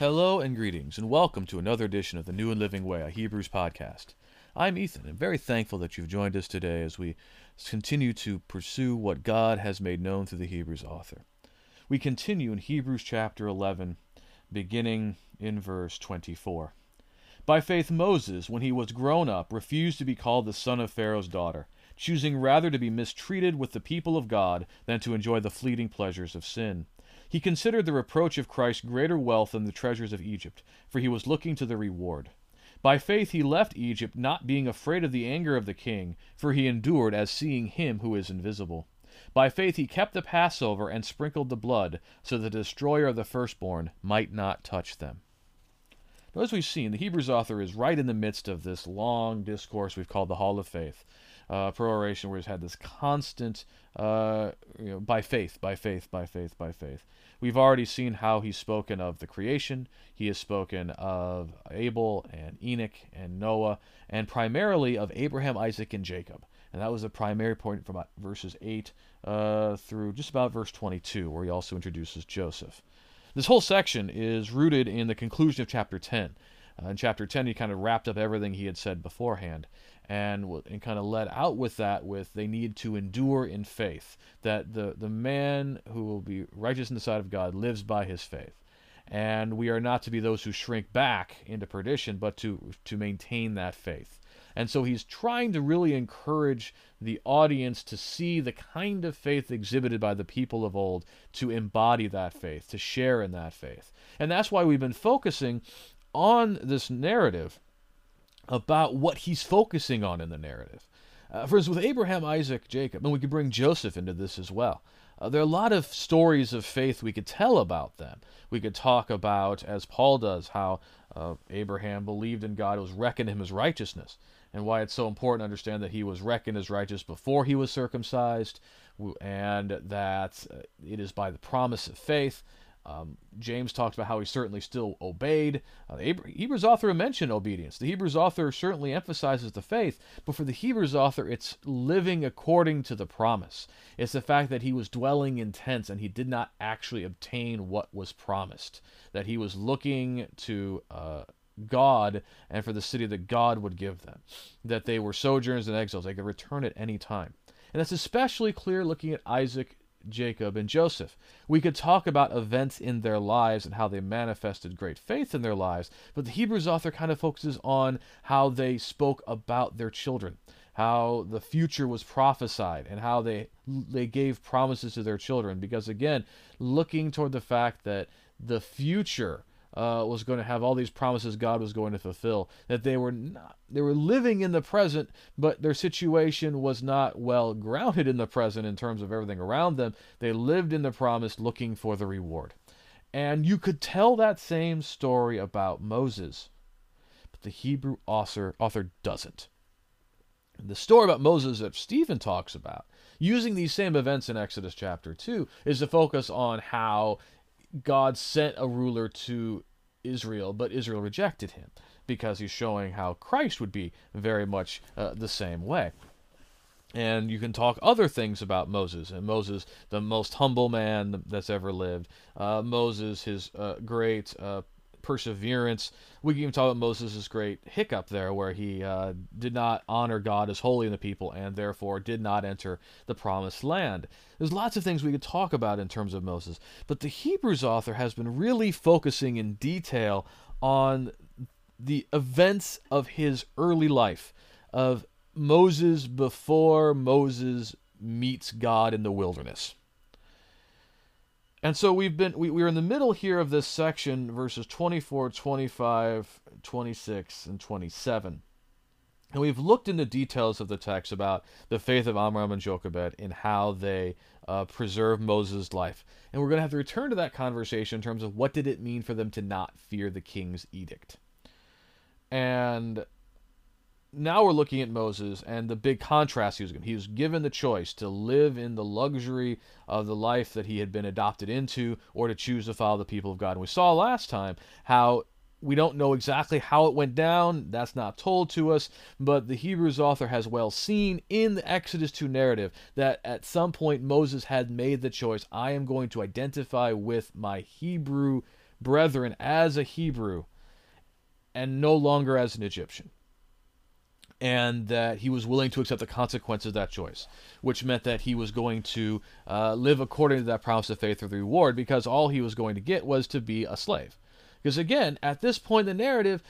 Hello and greetings, and welcome to another edition of the New and Living Way, a Hebrews podcast. I'm Ethan, and very thankful that you've joined us today as we continue to pursue what God has made known through the Hebrews author. We continue in Hebrews chapter 11, beginning in verse 24. By faith, Moses, when he was grown up, refused to be called the son of Pharaoh's daughter, choosing rather to be mistreated with the people of God than to enjoy the fleeting pleasures of sin. He considered the reproach of Christ greater wealth than the treasures of Egypt, for he was looking to the reward. By faith he left Egypt, not being afraid of the anger of the king, for he endured as seeing him who is invisible. By faith he kept the Passover and sprinkled the blood, so the destroyer of the firstborn might not touch them. Now, as we've seen, the Hebrews author is right in the midst of this long discourse we've called the Hall of Faith uh, peroration where he's had this constant, uh, you know, by faith, by faith, by faith, by faith. We've already seen how he's spoken of the creation. He has spoken of Abel and Enoch and Noah, and primarily of Abraham, Isaac, and Jacob. And that was the primary point from verses 8 uh, through just about verse 22, where he also introduces Joseph. This whole section is rooted in the conclusion of chapter 10. Uh, in chapter 10, he kind of wrapped up everything he had said beforehand and, and kind of led out with that with they need to endure in faith that the, the man who will be righteous in the sight of god lives by his faith and we are not to be those who shrink back into perdition but to to maintain that faith and so he's trying to really encourage the audience to see the kind of faith exhibited by the people of old, to embody that faith, to share in that faith. And that's why we've been focusing on this narrative about what he's focusing on in the narrative. Uh, for instance, with Abraham, Isaac, Jacob, and we could bring Joseph into this as well. Uh, there are a lot of stories of faith we could tell about them. We could talk about, as Paul does, how uh, Abraham believed in God, it was reckoned him as righteousness, and why it's so important to understand that he was reckoned as righteous before he was circumcised, and that uh, it is by the promise of faith um, James talks about how he certainly still obeyed. Uh, the Hebrews author mentioned obedience. The Hebrews author certainly emphasizes the faith, but for the Hebrews author, it's living according to the promise. It's the fact that he was dwelling in tents and he did not actually obtain what was promised, that he was looking to. Uh, God and for the city that God would give them, that they were sojourners and exiles, they could return at any time. And that's especially clear looking at Isaac Jacob, and Joseph. We could talk about events in their lives and how they manifested great faith in their lives, but the Hebrews author kind of focuses on how they spoke about their children, how the future was prophesied, and how they they gave promises to their children. Because again, looking toward the fact that the future uh, was going to have all these promises God was going to fulfill. That they were not, they were living in the present, but their situation was not well grounded in the present in terms of everything around them. They lived in the promise, looking for the reward. And you could tell that same story about Moses, but the Hebrew author author doesn't. The story about Moses that Stephen talks about, using these same events in Exodus chapter 2, is to focus on how God sent a ruler to Israel, but Israel rejected him because he's showing how Christ would be very much uh, the same way. And you can talk other things about Moses, and Moses, the most humble man that's ever lived. Uh, Moses, his uh, great uh, perseverance. We can even talk about Moses' great hiccup there, where he uh, did not honor God as holy in the people and therefore did not enter the promised land. There's lots of things we could talk about in terms of Moses, but the Hebrews author has been really focusing in detail on the events of his early life, of Moses before Moses meets God in the wilderness. And so we've been we, we're in the middle here of this section verses 24, 25, 26 and 27. And we've looked into details of the text about the faith of Amram and Jochebed and how they uh, preserve Moses' life. And we're going to have to return to that conversation in terms of what did it mean for them to not fear the king's edict. And now we're looking at Moses and the big contrast he was given. He was given the choice to live in the luxury of the life that he had been adopted into or to choose to follow the people of God. And we saw last time how we don't know exactly how it went down. That's not told to us. But the Hebrews author has well seen in the Exodus 2 narrative that at some point Moses had made the choice I am going to identify with my Hebrew brethren as a Hebrew and no longer as an Egyptian. And that he was willing to accept the consequences of that choice, which meant that he was going to uh, live according to that promise of faith or the reward, because all he was going to get was to be a slave. Because again, at this point in the narrative,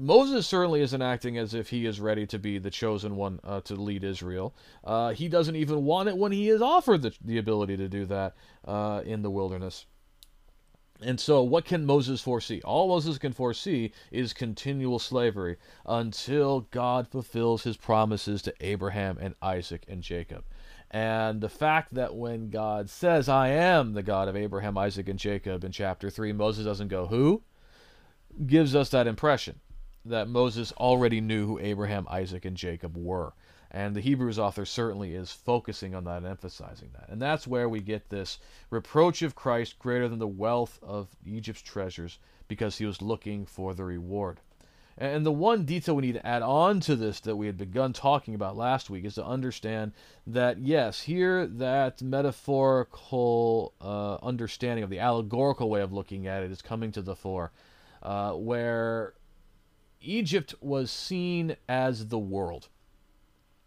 Moses certainly isn't acting as if he is ready to be the chosen one uh, to lead Israel. Uh, he doesn't even want it when he is offered the, the ability to do that uh, in the wilderness. And so, what can Moses foresee? All Moses can foresee is continual slavery until God fulfills his promises to Abraham and Isaac and Jacob. And the fact that when God says, I am the God of Abraham, Isaac, and Jacob in chapter 3, Moses doesn't go, Who? gives us that impression that Moses already knew who Abraham, Isaac, and Jacob were. And the Hebrews author certainly is focusing on that and emphasizing that. And that's where we get this reproach of Christ greater than the wealth of Egypt's treasures because he was looking for the reward. And the one detail we need to add on to this that we had begun talking about last week is to understand that, yes, here that metaphorical uh, understanding of the allegorical way of looking at it is coming to the fore, uh, where Egypt was seen as the world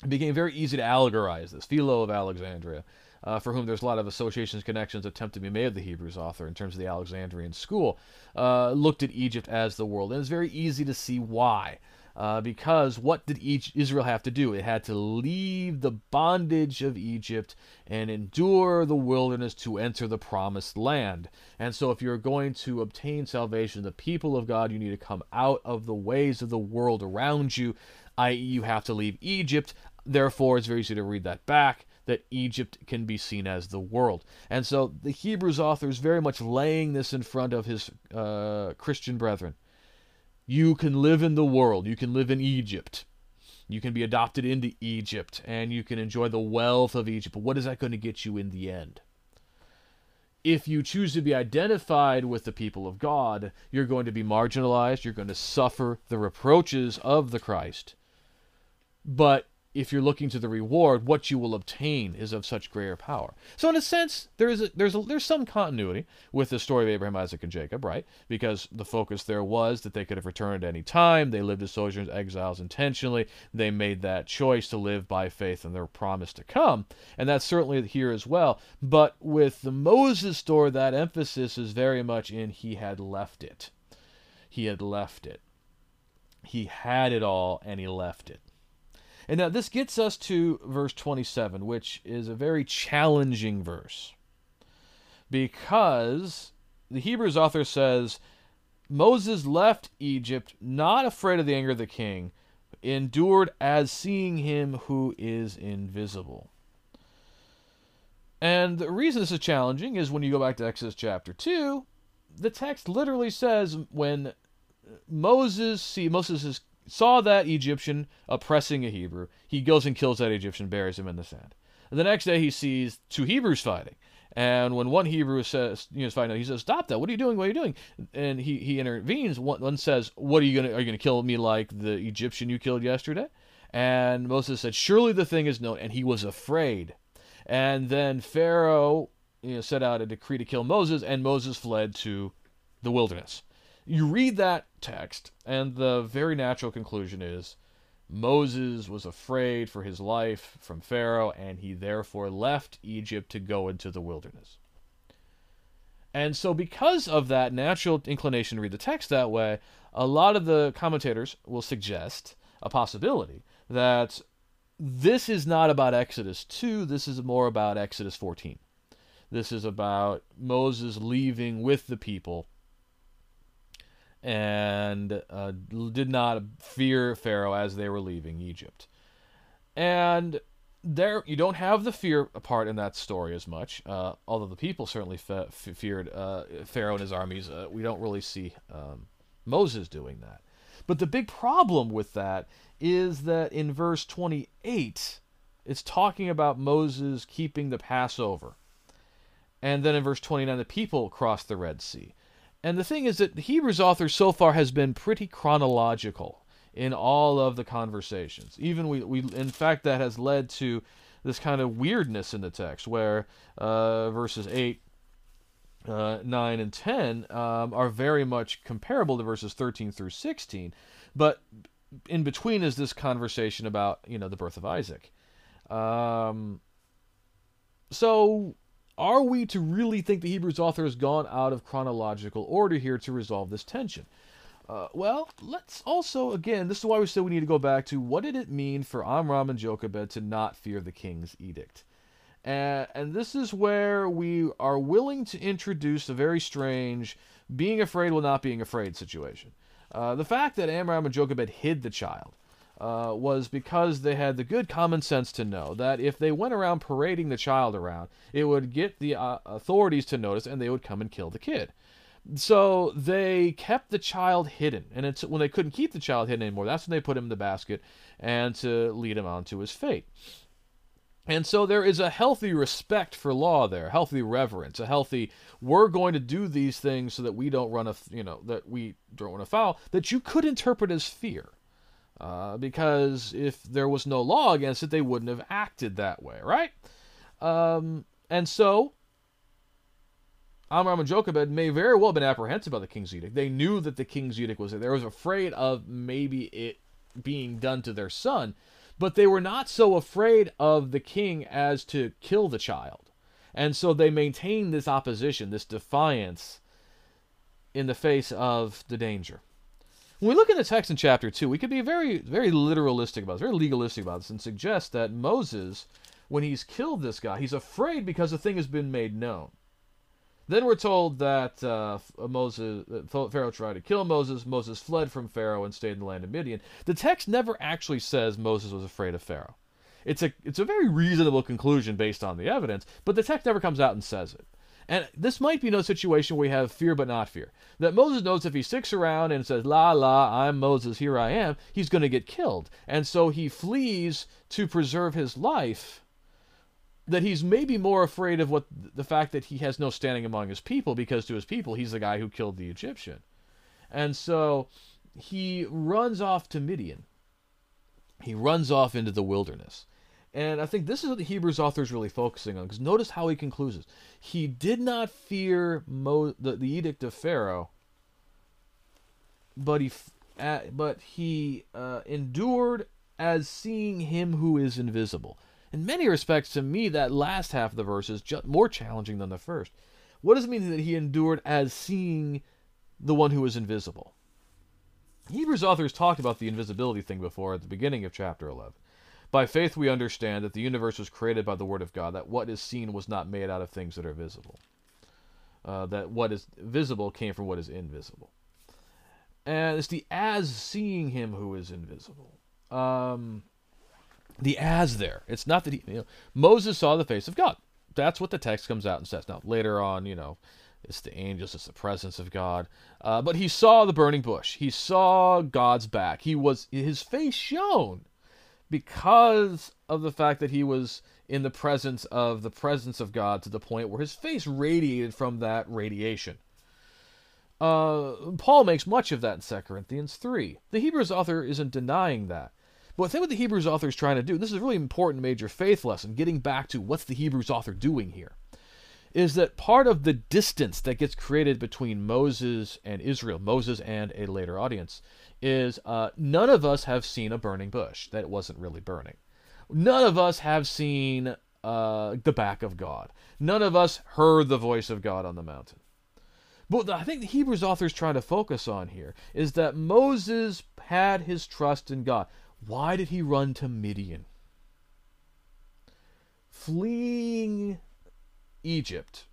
it became very easy to allegorize this. Philo of Alexandria, uh, for whom there's a lot of associations, connections attempt to be made of the Hebrews author in terms of the Alexandrian school, uh, looked at Egypt as the world. And it's very easy to see why. Uh, because what did each Israel have to do? It had to leave the bondage of Egypt and endure the wilderness to enter the promised land. And so, if you're going to obtain salvation, the people of God, you need to come out of the ways of the world around you, i.e., you have to leave Egypt, Therefore, it's very easy to read that back that Egypt can be seen as the world. And so the Hebrews author is very much laying this in front of his uh, Christian brethren. You can live in the world, you can live in Egypt. You can be adopted into Egypt and you can enjoy the wealth of Egypt. But what is that going to get you in the end? If you choose to be identified with the people of God, you're going to be marginalized. You're going to suffer the reproaches of the Christ. But if you're looking to the reward, what you will obtain is of such greater power. So in a sense, there is a, there's a, there's some continuity with the story of Abraham, Isaac, and Jacob, right? Because the focus there was that they could have returned at any time. They lived as sojourners, exiles intentionally. They made that choice to live by faith in their promise to come, and that's certainly here as well. But with the Moses story, that emphasis is very much in he had left it. He had left it. He had it all, and he left it. And now this gets us to verse 27, which is a very challenging verse. Because the Hebrews author says Moses left Egypt not afraid of the anger of the king, endured as seeing him who is invisible. And the reason this is challenging is when you go back to Exodus chapter 2, the text literally says when Moses see Moses is saw that Egyptian oppressing a Hebrew. He goes and kills that Egyptian, buries him in the sand. And the next day he sees two Hebrews fighting. And when one Hebrew says, you know, is fighting, he says, "Stop that! What are you doing? What are you doing?" And he, he intervenes. One, one says, "What are you gonna? Are you gonna kill me like the Egyptian you killed yesterday?" And Moses said, "Surely the thing is known." And he was afraid. And then Pharaoh, you know, set out a decree to kill Moses, and Moses fled to the wilderness. You read that text, and the very natural conclusion is Moses was afraid for his life from Pharaoh, and he therefore left Egypt to go into the wilderness. And so, because of that natural inclination to read the text that way, a lot of the commentators will suggest a possibility that this is not about Exodus 2, this is more about Exodus 14. This is about Moses leaving with the people and uh, did not fear Pharaoh as they were leaving Egypt. And there, you don't have the fear part in that story as much, uh, although the people certainly fe- feared uh, Pharaoh and his armies. Uh, we don't really see um, Moses doing that. But the big problem with that is that in verse 28, it's talking about Moses keeping the Passover. And then in verse 29, the people crossed the Red Sea. And the thing is that the Hebrews author so far has been pretty chronological in all of the conversations. Even we, we in fact, that has led to this kind of weirdness in the text, where uh, verses eight uh, 9 and 10 um, are very much comparable to verses 13 through 16 but in between is this conversation about you know the birth of isaac um, so are we to really think the hebrews author has gone out of chronological order here to resolve this tension uh, well, let's also, again, this is why we said we need to go back to what did it mean for Amram and Jochebed to not fear the king's edict? And, and this is where we are willing to introduce a very strange being afraid while not being afraid situation. Uh, the fact that Amram and Jochebed hid the child uh, was because they had the good common sense to know that if they went around parading the child around, it would get the uh, authorities to notice and they would come and kill the kid. So they kept the child hidden, and it's when they couldn't keep the child hidden anymore. That's when they put him in the basket and to lead him on to his fate. And so there is a healthy respect for law there, healthy reverence, a healthy we're going to do these things so that we don't run a you know that we don't run afoul that you could interpret as fear, uh, because if there was no law against it, they wouldn't have acted that way, right? Um, and so Amram and Jochebed may very well have been apprehensive about the king's edict. They knew that the king's edict was there. They was afraid of maybe it being done to their son but they were not so afraid of the king as to kill the child. And so they maintained this opposition, this defiance in the face of the danger. When we look at the text in chapter 2, we could be very, very literalistic about this, very legalistic about this, and suggest that Moses, when he's killed this guy, he's afraid because the thing has been made known. Then we're told that uh, Moses, Pharaoh tried to kill Moses. Moses fled from Pharaoh and stayed in the land of Midian. The text never actually says Moses was afraid of Pharaoh. It's a it's a very reasonable conclusion based on the evidence, but the text never comes out and says it. And this might be no situation where we have fear but not fear. That Moses knows if he sticks around and says, La la, I'm Moses, here I am, he's going to get killed. And so he flees to preserve his life that he's maybe more afraid of what the fact that he has no standing among his people because to his people he's the guy who killed the Egyptian. And so he runs off to Midian. He runs off into the wilderness. And I think this is what the Hebrews author is really focusing on because notice how he concludes. He did not fear Mo- the, the edict of Pharaoh, but he uh, but he uh, endured as seeing him who is invisible in many respects, to me, that last half of the verse is just more challenging than the first. What does it mean that he endured as seeing the one who is invisible? Hebrews authors talked about the invisibility thing before at the beginning of chapter 11. By faith, we understand that the universe was created by the Word of God, that what is seen was not made out of things that are visible, uh, that what is visible came from what is invisible. And it's the as seeing him who is invisible. Um, the as there. It's not that he, you know, Moses saw the face of God. That's what the text comes out and says. Now, later on, you know, it's the angels, it's the presence of God. Uh, but he saw the burning bush. He saw God's back. He was, his face shone because of the fact that he was in the presence of the presence of God to the point where his face radiated from that radiation. Uh, Paul makes much of that in 2 Corinthians 3. The Hebrews author isn't denying that. But I think what the Hebrews author is trying to do, this is a really important major faith lesson, getting back to what's the Hebrews author doing here, is that part of the distance that gets created between Moses and Israel, Moses and a later audience, is uh, none of us have seen a burning bush that wasn't really burning. None of us have seen uh, the back of God. None of us heard the voice of God on the mountain. But I think the Hebrews author is trying to focus on here is that Moses had his trust in God. Why did he run to Midian? Fleeing Egypt.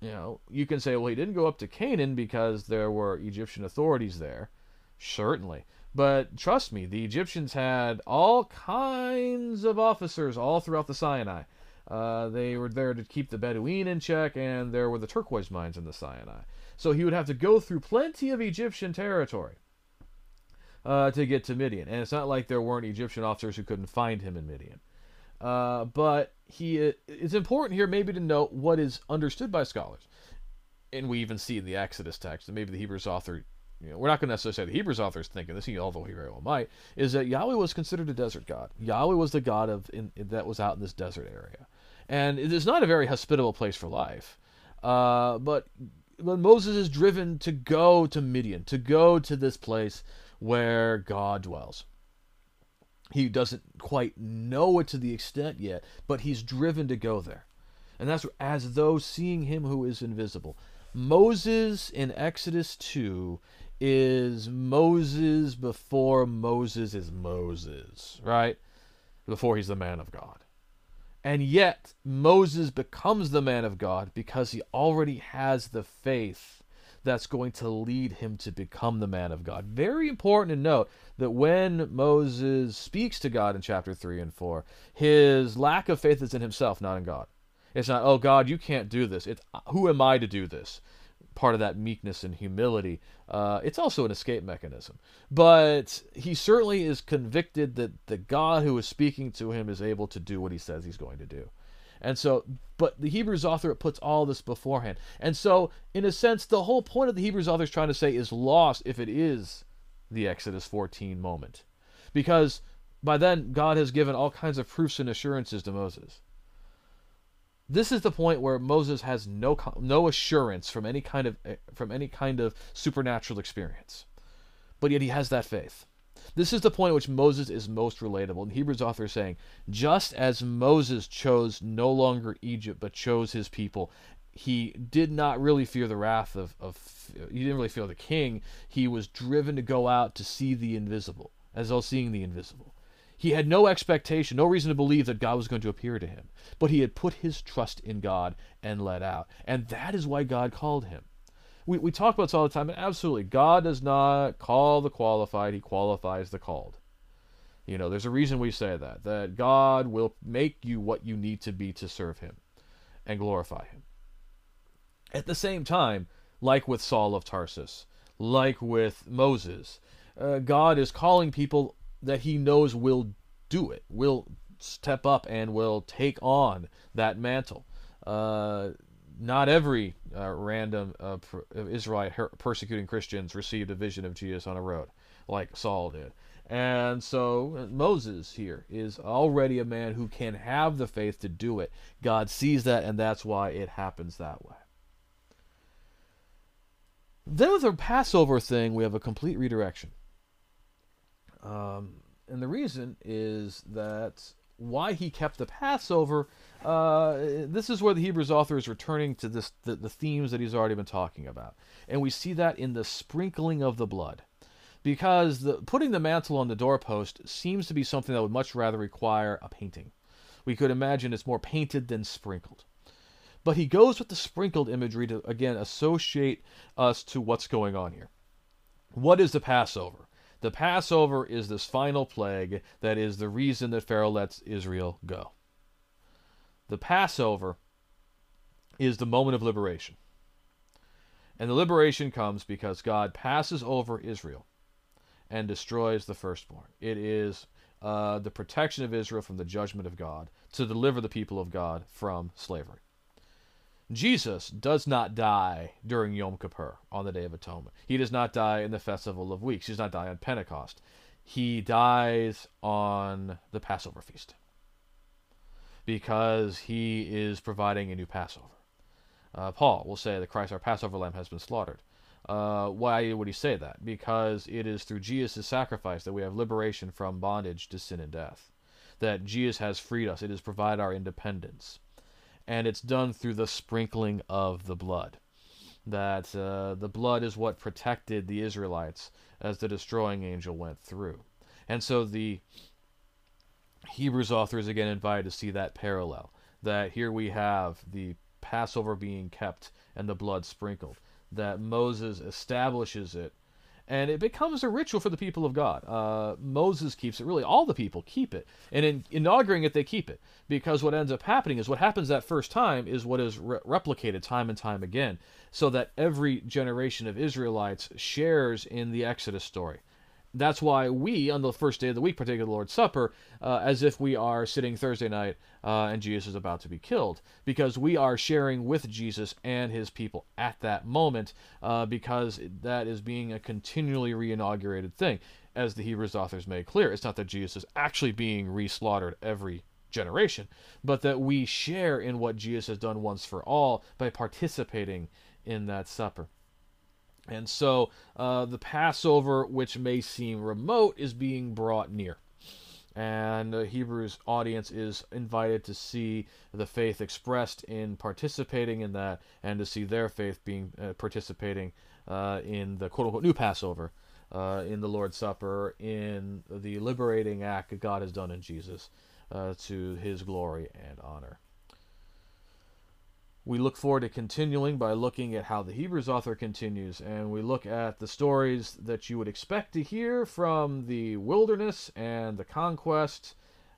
You know, you can say, well, he didn't go up to Canaan because there were Egyptian authorities there. Certainly. But trust me, the Egyptians had all kinds of officers all throughout the Sinai. Uh, they were there to keep the Bedouin in check, and there were the turquoise mines in the Sinai. So he would have to go through plenty of Egyptian territory uh, to get to Midian. And it's not like there weren't Egyptian officers who couldn't find him in Midian. Uh, but he it's important here maybe to note what is understood by scholars. And we even see in the Exodus text, and maybe the Hebrews author, you know, we're not going to necessarily say the Hebrews author is thinking this, although he very well might, is that Yahweh was considered a desert god. Yahweh was the god of in, that was out in this desert area. And it is not a very hospitable place for life. Uh, but but Moses is driven to go to Midian, to go to this place where God dwells. He doesn't quite know it to the extent yet, but he's driven to go there. And that's as though seeing him who is invisible. Moses in Exodus 2 is Moses before Moses is Moses, right? Before he's the man of God. And yet, Moses becomes the man of God because he already has the faith that's going to lead him to become the man of God. Very important to note that when Moses speaks to God in chapter 3 and 4, his lack of faith is in himself, not in God. It's not, oh, God, you can't do this. It's, who am I to do this? Part of that meekness and humility. Uh, it's also an escape mechanism. But he certainly is convicted that the God who is speaking to him is able to do what he says he's going to do. And so, but the Hebrews author puts all this beforehand. And so, in a sense, the whole point of the Hebrews author is trying to say is lost if it is the Exodus 14 moment. Because by then, God has given all kinds of proofs and assurances to Moses. This is the point where Moses has no no assurance from any kind of eh, from any kind of supernatural experience, but yet he has that faith. This is the point at which Moses is most relatable. And Hebrews author is saying, just as Moses chose no longer Egypt, but chose his people, he did not really fear the wrath of, of he didn't really fear the king. He was driven to go out to see the invisible, as though seeing the invisible. He had no expectation, no reason to believe that God was going to appear to him, but he had put his trust in God and let out. And that is why God called him. We, we talk about this all the time, and absolutely, God does not call the qualified, he qualifies the called. You know, there's a reason we say that, that God will make you what you need to be to serve him and glorify him. At the same time, like with Saul of Tarsus, like with Moses, uh, God is calling people that he knows will do it, will step up and will take on that mantle. Uh, not every uh, random uh, Israelite her- persecuting Christians received a vision of Jesus on a road like Saul did. And so uh, Moses here is already a man who can have the faith to do it. God sees that, and that's why it happens that way. Then with the Passover thing, we have a complete redirection. Um, and the reason is that why he kept the Passover. Uh, this is where the Hebrews author is returning to this the, the themes that he's already been talking about, and we see that in the sprinkling of the blood, because the putting the mantle on the doorpost seems to be something that would much rather require a painting. We could imagine it's more painted than sprinkled. But he goes with the sprinkled imagery to again associate us to what's going on here. What is the Passover? The Passover is this final plague that is the reason that Pharaoh lets Israel go. The Passover is the moment of liberation. And the liberation comes because God passes over Israel and destroys the firstborn. It is uh, the protection of Israel from the judgment of God to deliver the people of God from slavery. Jesus does not die during Yom Kippur on the Day of Atonement. He does not die in the Festival of Weeks. He does not die on Pentecost. He dies on the Passover feast because he is providing a new Passover. Uh, Paul will say that Christ, our Passover lamb, has been slaughtered. Uh, why would he say that? Because it is through Jesus' sacrifice that we have liberation from bondage to sin and death. That Jesus has freed us. It has provided our independence and it's done through the sprinkling of the blood. That uh, the blood is what protected the Israelites as the destroying angel went through. And so the Hebrews author is again invited to see that parallel. That here we have the Passover being kept and the blood sprinkled. That Moses establishes it and it becomes a ritual for the people of God. Uh, Moses keeps it, really, all the people keep it. And in inaugurating it, they keep it. Because what ends up happening is what happens that first time is what is re- replicated time and time again, so that every generation of Israelites shares in the Exodus story. That's why we, on the first day of the week, partake of the Lord's Supper uh, as if we are sitting Thursday night uh, and Jesus is about to be killed, because we are sharing with Jesus and his people at that moment, uh, because that is being a continually reinaugurated thing. As the Hebrews authors made clear, it's not that Jesus is actually being re slaughtered every generation, but that we share in what Jesus has done once for all by participating in that supper. And so uh, the Passover, which may seem remote, is being brought near. And the Hebrews audience is invited to see the faith expressed in participating in that and to see their faith being uh, participating uh, in the quote unquote new Passover, uh, in the Lord's Supper, in the liberating act that God has done in Jesus uh, to his glory and honor. We look forward to continuing by looking at how the Hebrews author continues, and we look at the stories that you would expect to hear from the wilderness and the conquest.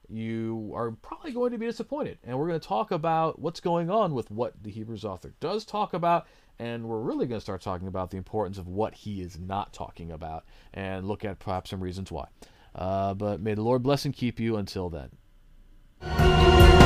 You are probably going to be disappointed, and we're going to talk about what's going on with what the Hebrews author does talk about, and we're really going to start talking about the importance of what he is not talking about, and look at perhaps some reasons why. Uh, but may the Lord bless and keep you until then.